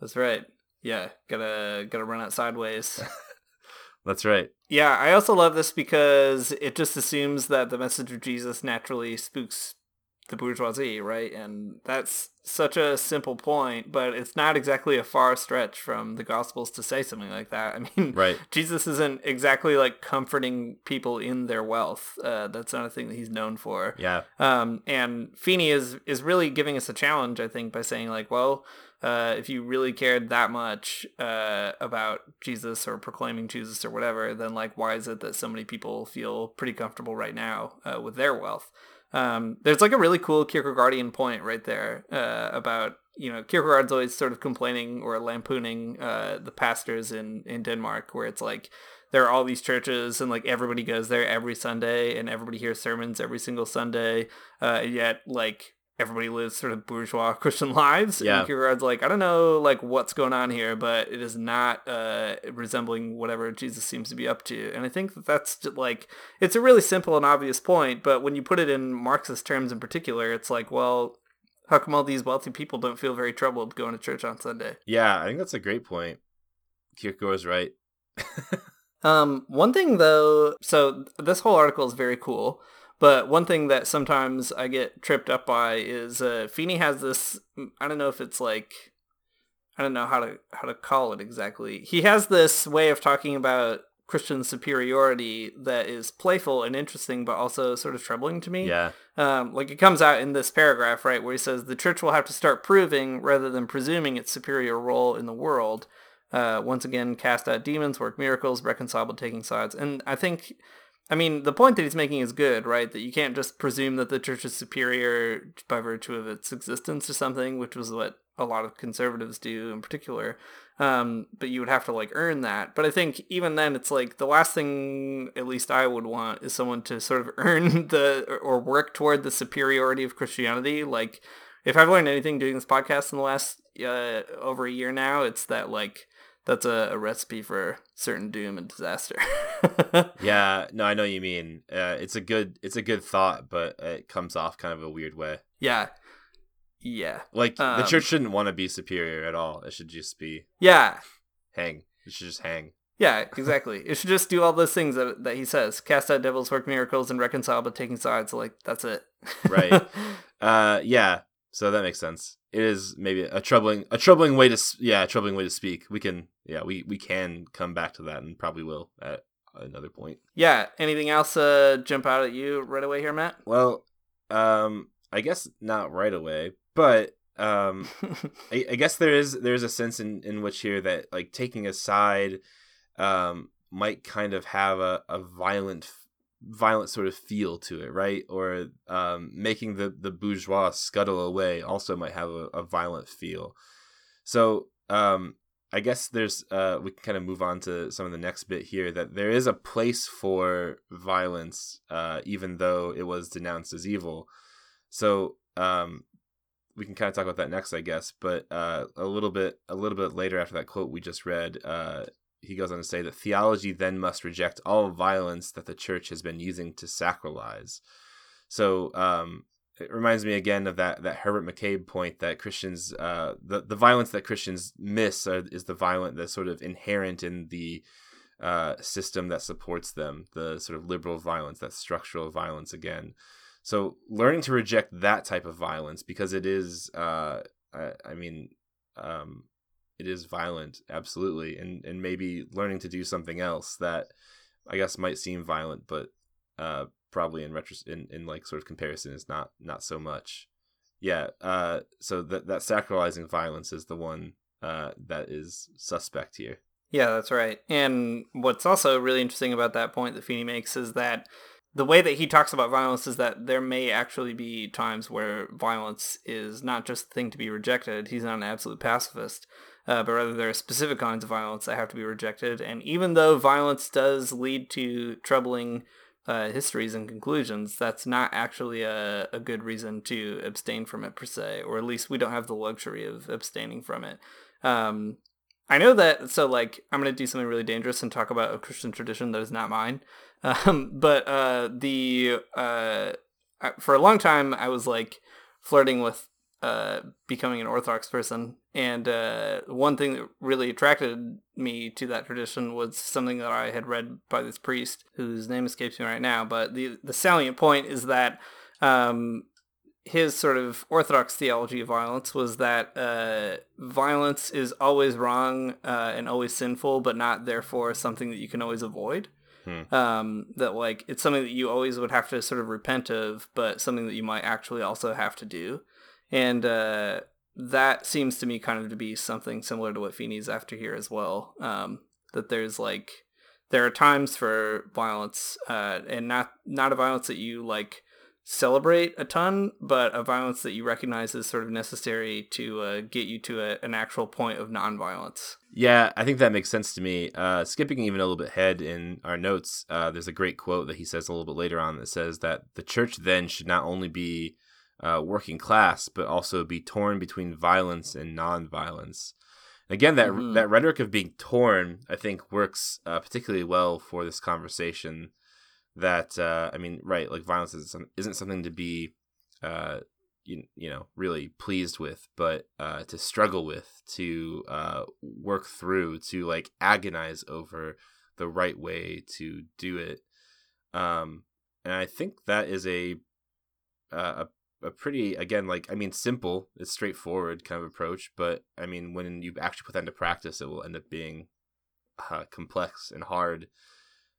[SPEAKER 4] That's right. Yeah, gotta gotta run out sideways.
[SPEAKER 3] That's right.
[SPEAKER 4] yeah, I also love this because it just assumes that the message of Jesus naturally spooks the bourgeoisie, right? And that's such a simple point, but it's not exactly a far stretch from the Gospels to say something like that. I mean,
[SPEAKER 3] Right.
[SPEAKER 4] Jesus isn't exactly like comforting people in their wealth. Uh, that's not a thing that he's known for.
[SPEAKER 3] Yeah.
[SPEAKER 4] Um, and Feeney is is really giving us a challenge, I think, by saying like, well, uh, if you really cared that much uh, about Jesus or proclaiming Jesus or whatever, then like, why is it that so many people feel pretty comfortable right now uh, with their wealth? Um, there's like a really cool Kierkegaardian point right there uh, about you know Kierkegaard's always sort of complaining or lampooning uh, the pastors in in Denmark, where it's like there are all these churches and like everybody goes there every Sunday and everybody hears sermons every single Sunday, uh, yet like everybody lives sort of bourgeois Christian lives.
[SPEAKER 3] Yeah.
[SPEAKER 4] And Kierkegaard's like, I don't know like what's going on here, but it is not uh, resembling whatever Jesus seems to be up to. And I think that that's just, like it's a really simple and obvious point, but when you put it in Marxist terms in particular, it's like, well, how come all these wealthy people don't feel very troubled going to church on Sunday?
[SPEAKER 3] Yeah, I think that's a great point. Kierkegaard's right.
[SPEAKER 4] Um, one thing though, so this whole article is very cool, but one thing that sometimes I get tripped up by is uh, Feeney has this. I don't know if it's like, I don't know how to how to call it exactly. He has this way of talking about Christian superiority that is playful and interesting, but also sort of troubling to me.
[SPEAKER 3] Yeah.
[SPEAKER 4] Um, like it comes out in this paragraph, right, where he says the church will have to start proving rather than presuming its superior role in the world. Uh, once again, cast out demons, work miracles, reconcile by taking sides. And I think, I mean, the point that he's making is good, right? That you can't just presume that the church is superior by virtue of its existence or something, which was what a lot of conservatives do in particular. Um, but you would have to like earn that. But I think even then, it's like the last thing, at least I would want, is someone to sort of earn the or work toward the superiority of Christianity. Like, if I've learned anything doing this podcast in the last uh, over a year now, it's that like that's a, a recipe for certain doom and disaster.
[SPEAKER 3] Yeah, no, I know what you mean. Uh, it's a good, it's a good thought, but it comes off kind of a weird way.
[SPEAKER 4] yeah, yeah,
[SPEAKER 3] Like the
[SPEAKER 4] Um,
[SPEAKER 3] church shouldn't want to be superior at all. It should just be
[SPEAKER 4] yeah.
[SPEAKER 3] hang. It should just hang.
[SPEAKER 4] Yeah, exactly. it should just do all those things that that he says: cast out devils, work miracles, and reconcile, but taking sides. Like that's it.
[SPEAKER 3] right. Uh, yeah. So that makes sense. It is maybe a troubling, a troubling way to, yeah, a troubling way to speak. We can, yeah, we we can come back to that, and probably will at another point.
[SPEAKER 4] yeah. Anything else uh, jump out at you right away here, Matt?
[SPEAKER 3] Well, um, I guess not right away, but um, I, I guess there is there is a sense in in which here that like taking a side, um, might kind of have a a violent violent sort of feel to it, right? Or um, making the the bourgeois scuttle away also might have a, a violent feel. So um, I guess there's uh, we can kind of move on to some of the next bit here that there is a place for violence, uh, even though it was denounced as evil. So um, we can kind of talk about that next, I guess. But uh, a little bit a little bit later after that quote we just read, uh, he goes on to say that theology then must reject all violence that the church has been using to sacralize. So um, it reminds me again of that that Herbert McCabe point that Christians uh, the the violence that Christians miss are, is the violent that's sort of inherent in the uh, system that supports them, the sort of liberal violence, that structural violence again. So learning to reject that type of violence because it is, uh, I, I mean, um, it is violent, absolutely, and and maybe learning to do something else that I guess might seem violent, but uh, probably in retros in, in like sort of comparison is not not so much. Yeah. Uh, so that that sacralizing violence is the one uh, that is suspect here.
[SPEAKER 4] Yeah, that's right. And what's also really interesting about that point that Feeney makes is that the way that he talks about violence is that there may actually be times where violence is not just the thing to be rejected. He's not an absolute pacifist, uh, but rather there are specific kinds of violence that have to be rejected. And even though violence does lead to troubling uh, histories and conclusions, that's not actually a, a good reason to abstain from it per se, or at least we don't have the luxury of abstaining from it. Um, I know that, so like, I'm going to do something really dangerous and talk about a Christian tradition that is not mine. Um, but uh, the, uh, for a long time, I was like flirting with uh, becoming an Orthodox person. And uh, one thing that really attracted me to that tradition was something that I had read by this priest, whose name escapes me right now. But the, the salient point is that um, his sort of orthodox theology of violence was that uh, violence is always wrong uh, and always sinful, but not therefore something that you can always avoid.
[SPEAKER 3] Hmm.
[SPEAKER 4] Um, that like it's something that you always would have to sort of repent of, but something that you might actually also have to do, and uh, that seems to me kind of to be something similar to what Feeney's after here as well. Um, that there's like there are times for violence, uh, and not not a violence that you like celebrate a ton, but a violence that you recognize is sort of necessary to uh, get you to a, an actual point of nonviolence.
[SPEAKER 3] Yeah, I think that makes sense to me. Uh, skipping even a little bit ahead in our notes, uh, there's a great quote that he says a little bit later on that says that the church then should not only be uh, working class, but also be torn between violence and nonviolence. Again, that
[SPEAKER 4] Mhm.
[SPEAKER 3] that rhetoric of being torn, I think, works uh, particularly well for this conversation. That uh, I mean, right? Like violence isn't, some- isn't something to be, uh, you, you know, really pleased with, but uh, to struggle with, to uh, work through, to like agonize over the right way to do it. Um, and I think that is a uh, a a pretty again like I mean simple, it's straightforward kind of approach, but I mean when you actually put that into practice, it will end up being uh, complex and hard.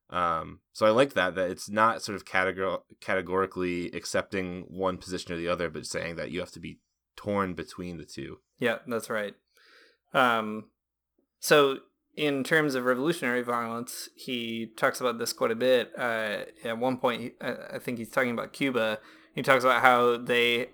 [SPEAKER 3] Um, so I like that that it's not sort of categor- categorically accepting one position or the other, but saying that you have to be torn between the two.
[SPEAKER 4] Yeah, that's right. Um, so in terms of revolutionary violence, he talks about this quite a bit. Uh, at one point, I I think he's talking about Cuba. He talks about how they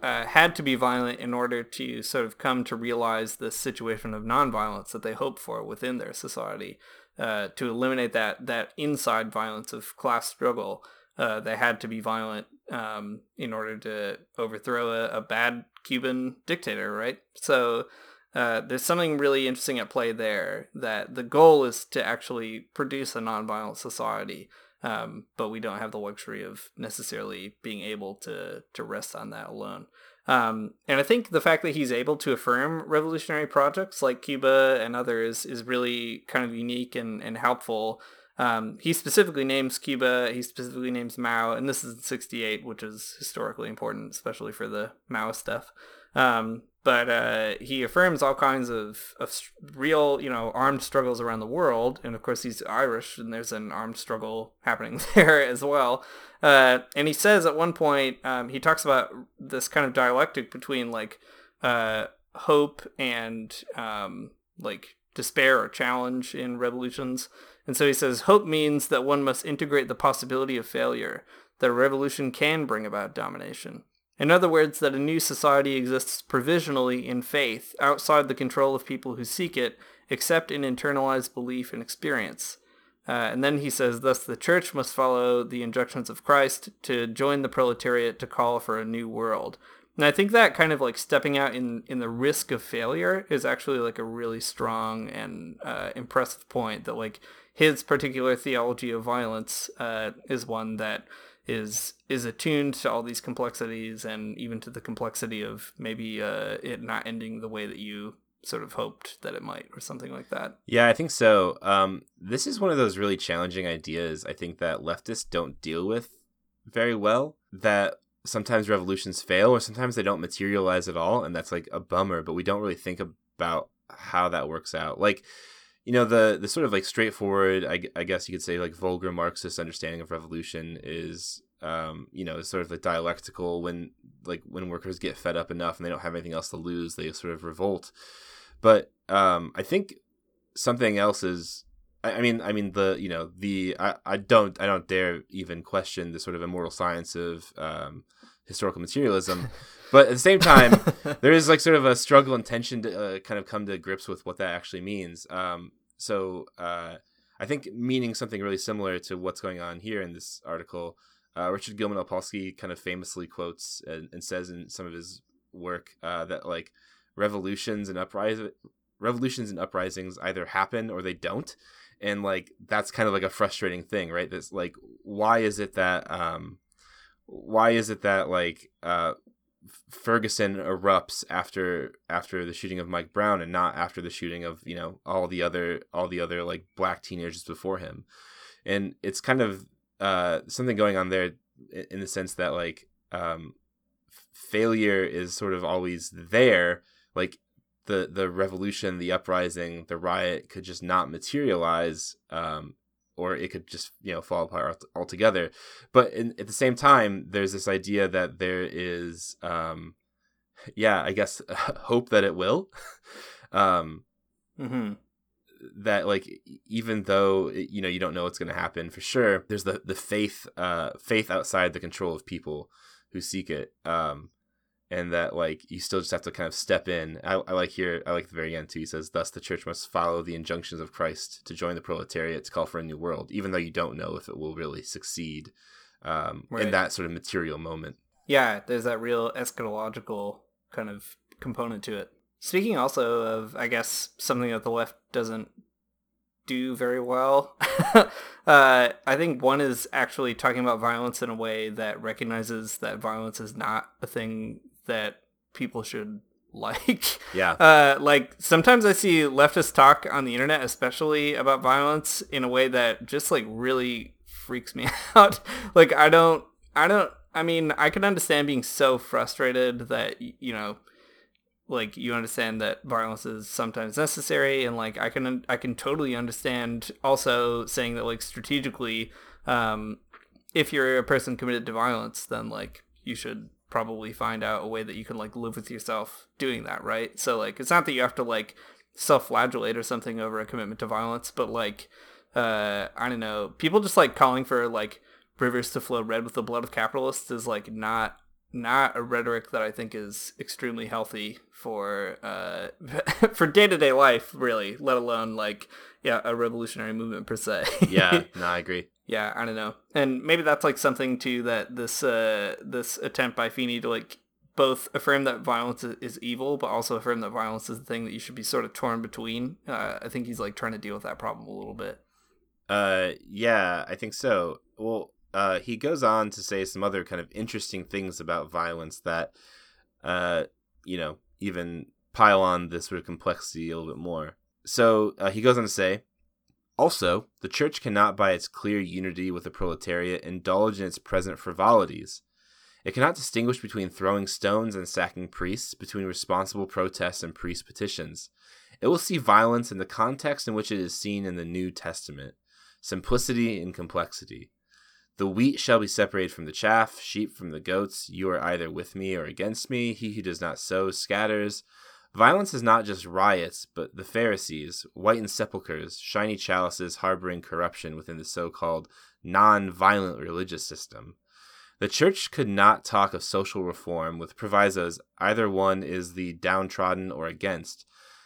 [SPEAKER 4] uh, had to be violent in order to sort of come to realize the situation of nonviolence that they hope for within their society. Uh, to eliminate that that inside violence of class struggle, uh, they had to be violent um, in order to overthrow a, a bad Cuban dictator, right? So uh, there's something really interesting at play there. That the goal is to actually produce a nonviolent society, um, but we don't have the luxury of necessarily being able to to rest on that alone. Um, and I think the fact that he's able to affirm revolutionary projects like Cuba and others is really kind of unique and, and helpful. Um, he specifically names Cuba, he specifically names Mao, and this is 68, which is historically important, especially for the Mao stuff. Um, but uh, he affirms all kinds of, of real, you know, armed struggles around the world. And of course, he's Irish, and there's an armed struggle happening there as well. Uh, and he says at one point, um, he talks about this kind of dialectic between like uh, hope and um, like despair or challenge in revolutions. And so he says, hope means that one must integrate the possibility of failure, that a revolution can bring about domination. In other words, that a new society exists provisionally in faith, outside the control of people who seek it, except in internalized belief and experience. Uh, and then he says, thus the church must follow the injunctions of Christ to join the proletariat to call for a new world. And I think that kind of like stepping out in, in the risk of failure is actually like a really strong and uh, impressive point that like his particular theology of violence uh, is one that is is attuned to all these complexities and even to the complexity of maybe uh, it not ending the way that you sort of hoped that it might or something like that.
[SPEAKER 3] Yeah, I think so. Um, this is one of those really challenging ideas I think that leftists don't deal with very well. That sometimes revolutions fail or sometimes they don't materialize at all, and that's like a bummer. But we don't really think about how that works out. Like you know the the sort of like straightforward I, I guess you could say like vulgar marxist understanding of revolution is um, you know sort of like dialectical when like when workers get fed up enough and they don't have anything else to lose they sort of revolt. But um, i think something else is I, mean i mean the you know the I, I don't i don't dare even question the sort of immortal science of um, historical materialism but at the same time there is like sort of a struggle and tension to uh, kind of come to grips with what that actually means. Um, so uh, i think meaning something really similar to what's going on here in this article uh, Richard Gilman-Opalsky kind of famously quotes and, and, says in some of his work uh, that like revolutions and uprising revolutions and uprisings either happen or they don't. And like that's kind of like a frustrating thing right? That's like why is it that um why is it that like uh, Ferguson erupts after after the shooting of Mike Brown and not after the shooting of you know all the other all the other like black teenagers before him, and it's kind of uh, something going on there in the sense that like um, failure is sort of always there, like the the revolution, the uprising, the riot could just not materialize um, or it could just you know fall apart altogether. But in, at the same time, there's this idea that there is, um, yeah, I guess hope that it will. um,
[SPEAKER 4] mm-hmm.
[SPEAKER 3] That like even though you know you don't know what's going to happen for sure, there's the the faith uh, faith outside the control of people who seek it. Um, and that like you still just have to kind of step in. I, I like here, I like the very end too. He says, "Thus, the church must follow the injunctions of Christ to join the proletariat to call for a new world, even though you don't know if it will really succeed um, right. in that sort of material moment."
[SPEAKER 4] Yeah, there's that real eschatological kind of component to it. Speaking also of, I guess, something that the left doesn't do very well. uh, I think one is actually talking about violence in a way that recognizes that violence is not a thing that people should like.
[SPEAKER 3] Yeah.
[SPEAKER 4] Uh, like sometimes I see leftists talk on the internet, especially about violence, in a way that just like really freaks me out. like I don't, I don't. I mean, I can understand being so frustrated that you know, like you understand that violence is sometimes necessary, and like I can, I can totally understand also saying that like strategically, um, if you're a person committed to violence, then like you should probably find out a way that you can like live with yourself doing that, right? So like it's not that you have to like self-flagellate or something over a commitment to violence, but like uh I don't know, people just like calling for like rivers to flow red with the blood of capitalists is like not not a rhetoric that I think is extremely healthy for uh for day-to-day life really, let alone like yeah, a revolutionary movement per se.
[SPEAKER 3] yeah, no, I agree
[SPEAKER 4] yeah, I don't know. And maybe that's like something too that this uh this attempt by Feeney to like both affirm that violence is evil, but also affirm that violence is the thing that you should be sort of torn between. Uh, I think he's like trying to deal with that problem a little bit.
[SPEAKER 3] Uh, yeah, I think so. well, uh, he goes on to say some other kind of interesting things about violence that, uh, you know, even pile on this sort of complexity a little bit more. So uh, he goes on to say, also, the church cannot, by its clear unity with the proletariat, indulge in its present frivolities. It cannot distinguish between throwing stones and sacking priests, between responsible protests and priest petitions. It will see violence in the context in which it is seen in the New Testament simplicity and complexity. The wheat shall be separated from the chaff, sheep from the goats. You are either with me or against me. He who does not sow scatters. Violence is not just riots, but the Pharisees, whitened sepulchres, shiny chalices harboring corruption within the so called non violent religious system. The church could not talk of social reform with provisos either one is the downtrodden or against.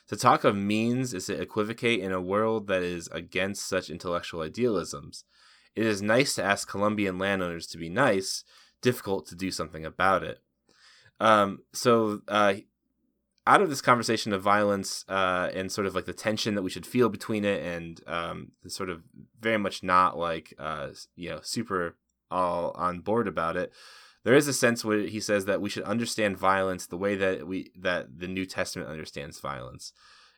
[SPEAKER 3] To talk of means is to equivocate in a world that is against such intellectual idealisms. It is nice to ask Colombian landowners to be nice, difficult to do something about it. Um, so, uh, out of this conversation of violence uh, and sort of like the tension that we should feel between it, and um, sort of very much not like uh, you know super all on board about it. There is a sense where he says that we should understand violence the way that we that the New Testament understands violence,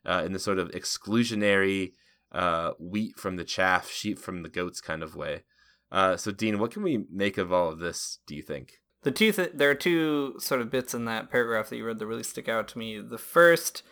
[SPEAKER 3] uh, in the sort of exclusionary uh, wheat from the chaff, sheep from the goats kind of way. Uh, so, Dean, what can we make of all of this? Do you think?
[SPEAKER 4] The two th- there are two sort of bits in that paragraph that you read that really stick out to me. The first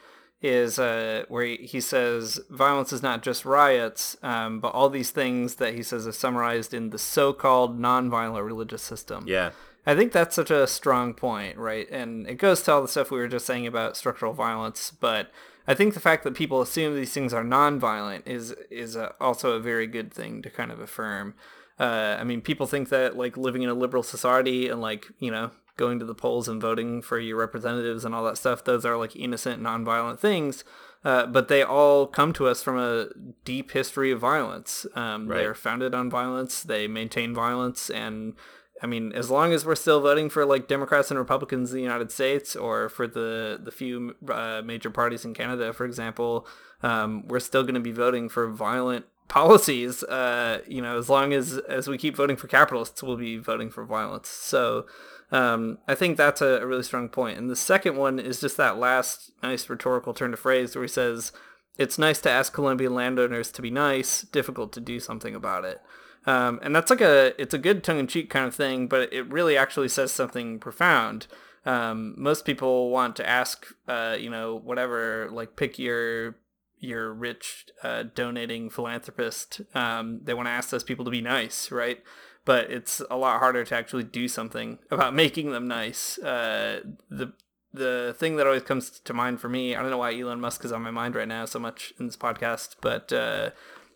[SPEAKER 4] is uh, where he, says violence is not just riots, um, but all these things that he says are summarized in the so-called nonviolent religious system.
[SPEAKER 3] Yeah.
[SPEAKER 4] I think that's such a strong point, right? And it goes to all the stuff we were just saying about structural violence, but I think the fact that people assume these things are nonviolent is is a, also a very good thing to kind of affirm. Uh, I mean, people think that like living in a liberal society and like you know going to the polls and voting for your representatives and all that stuff, those are like innocent, nonviolent things. Uh, but they all come to us from a deep history of violence. Um,
[SPEAKER 3] Right.
[SPEAKER 4] They're founded on violence. They maintain violence, and I mean, as long as we're still voting for like Democrats and Republicans in the United States, or for the the few uh, major parties in Canada, for example, um, we're still going to be voting for violent policies. Uh, you know, as long as as we keep voting for capitalists, we'll be voting for violence. So. Um, I think that's a, a really strong point. And the second one is just that last nice rhetorical turn to phrase where he says, "It's nice to ask Colombian landowners to be nice, difficult to do something about it." Um, and that's like a it's a good tongue in cheek kind of thing, but it really actually says something profound. Um, most people want to ask, uh, you know, whatever, like pick your your rich uh, donating philanthropist. Um, they want to ask those people to be nice, right? But it's a lot harder to actually do something about making them nice. Uh, the the thing that always comes to mind for me, I don't know why Elon Musk is on my mind right now so much in this podcast, but uh,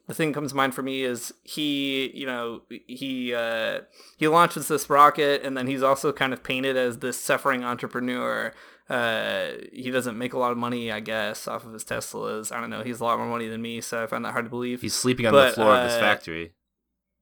[SPEAKER 4] the thing that comes to mind for me is he, you know, he uh, he launches this rocket, and then he's also kind of painted as this suffering entrepreneur. Uh, he doesn't make a lot of money, I guess, off of his Teslas. I don't know. He's a lot more money than me, so I find that hard to believe.
[SPEAKER 3] He's sleeping on the
[SPEAKER 4] But,
[SPEAKER 3] floor of his
[SPEAKER 4] uh,
[SPEAKER 3] factory.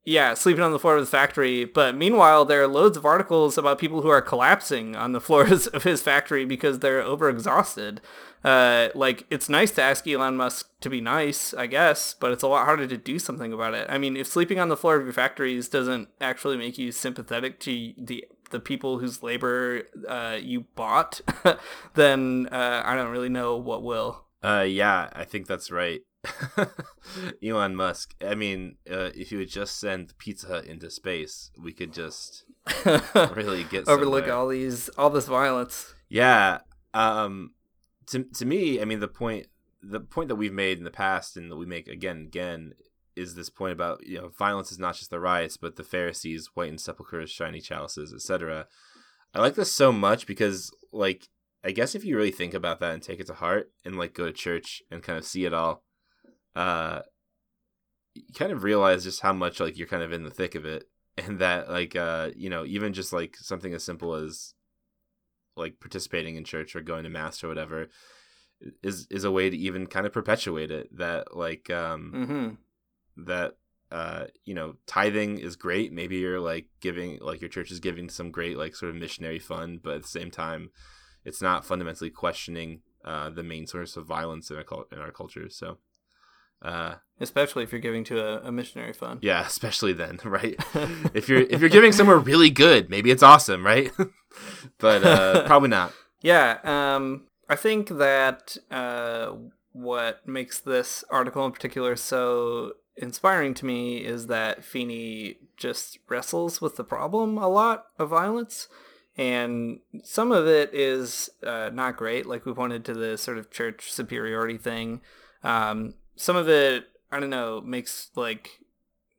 [SPEAKER 4] Yeah, sleeping on the floor of his factory. But meanwhile, there are loads of articles about people who are collapsing on the floors of his factory because they're overexhausted. Uh, like, it's nice to ask Elon Musk to be nice, I guess, but it's a lot harder to do something about it. I mean, if sleeping on the floor of your factories doesn't actually make you sympathetic to the the people whose labor uh, you bought, then uh, I don't really know what will.
[SPEAKER 3] Uh, yeah, I think that's right. Elon Musk. I mean, uh, if you would just send Pizza Hut into space, we could just really get
[SPEAKER 4] overlook
[SPEAKER 3] somewhere.
[SPEAKER 4] all these all this violence.
[SPEAKER 3] Yeah. Um. To to me, I mean, the point the point that we've made in the past and that we make again and again is this point about you know violence is not just the riots, but the Pharisees, whitened sepulchres, shiny chalices, etc. I like this so much because like I guess if you really think about that and take it to heart and like go to church and kind of see it all, uh, you kind of realize just how much like you're kind of in the thick of it, and that like uh you know even just like something as simple as like participating in church or going to mass or whatever is is a way to even kind of perpetuate it that like um
[SPEAKER 4] Mm-hmm.
[SPEAKER 3] That uh you know tithing is great maybe you're like giving like your church is giving some great like sort of missionary fund but at the same time it's not fundamentally questioning uh the main source of violence in our cul- in our culture so Uh,
[SPEAKER 4] Especially if you're giving to a, a missionary fund.
[SPEAKER 3] yeah, especially then, right? if you're if you're giving somewhere really good, maybe it's awesome, right? but uh, probably not.
[SPEAKER 4] Yeah, um, I think that uh, what makes this article in particular so inspiring to me is that Feeney just wrestles with the problem a lot of violence. And some of it is uh, not great, like we pointed to the sort of church superiority thing. Um, some of it, I don't know, makes like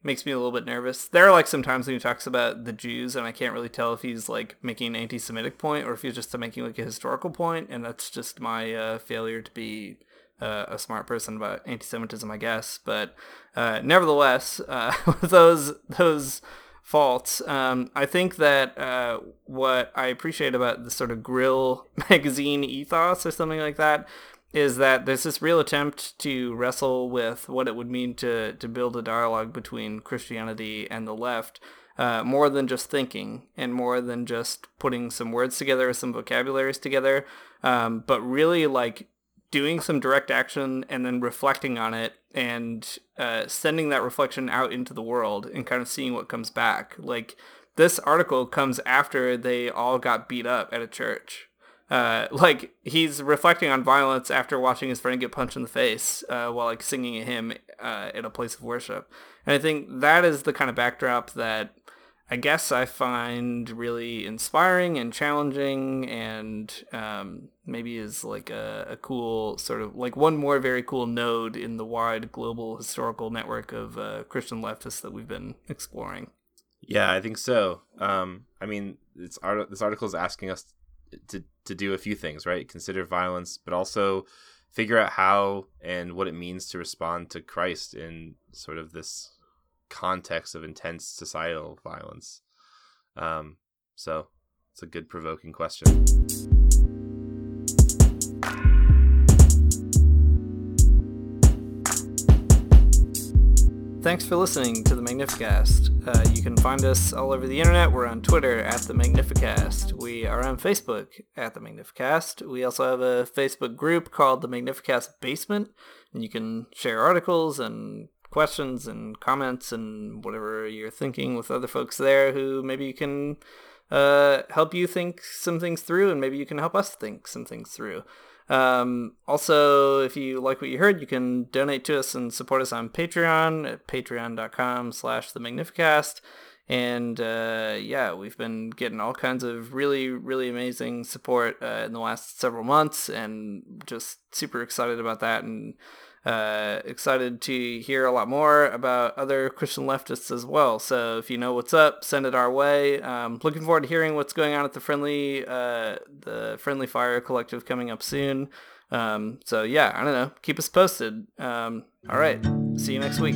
[SPEAKER 4] makes me a little bit nervous. There are like some times when he talks about the Jews, and I can't really tell if he's like making an anti-Semitic point or if he's just making like a historical point, and that's just my uh, failure to be uh, a smart person about anti-Semitism, I guess. But uh, nevertheless, uh, with those those faults, um, I think that uh, what I appreciate about the sort of Grille magazine ethos or something like that is that there's this real attempt to wrestle with what it would mean to to build a dialogue between Christianity and the left, uh, more than just thinking and more than just putting some words together, or some vocabularies together, um, but really like doing some direct action and then reflecting on it and uh, sending that reflection out into the world and kind of seeing what comes back. Like this article comes after they all got beat up at a church uh, like he's reflecting on violence after watching his friend get punched in the face uh, while like singing a hymn uh, in a place of worship, and I think that is the kind of backdrop that I guess I find really inspiring and challenging, and um, maybe is like a, a, cool sort of like one more very cool node in the wide global historical network of uh, Christian leftists that we've been exploring.
[SPEAKER 3] Yeah, I think so. Um, I mean, this, art- this article is asking us to to do a few things, right? Consider violence, but also figure out how and what it means to respond to Christ in sort of this context of intense societal violence. Um, so it's a good provoking question.
[SPEAKER 4] Thanks for listening to the Magnificast. Uh, you can find us all over the internet. We're on Twitter at the Magnificast. We are on Facebook at the Magnificast. We also have a Facebook group called the Magnificast Basement, and you can share articles and questions and comments and whatever you're thinking with other folks there who maybe you can uh, help you think some things through, and maybe you can help us think some things through. Um, also, if you like what you heard, you can donate to us and support us on Patreon at patreon.com slash the Magnificast. And uh, yeah, we've been getting all kinds of really, really amazing support uh, in the last several months and just super excited about that. And uh, excited to hear a lot more about other Christian leftists as well. So if you know what's up, send it our way. Um, looking forward to hearing what's going on at the friendly uh, the Friendly Fire Collective coming up soon. Um, so yeah, I don't know. Keep us posted. Um, all right. See you next week.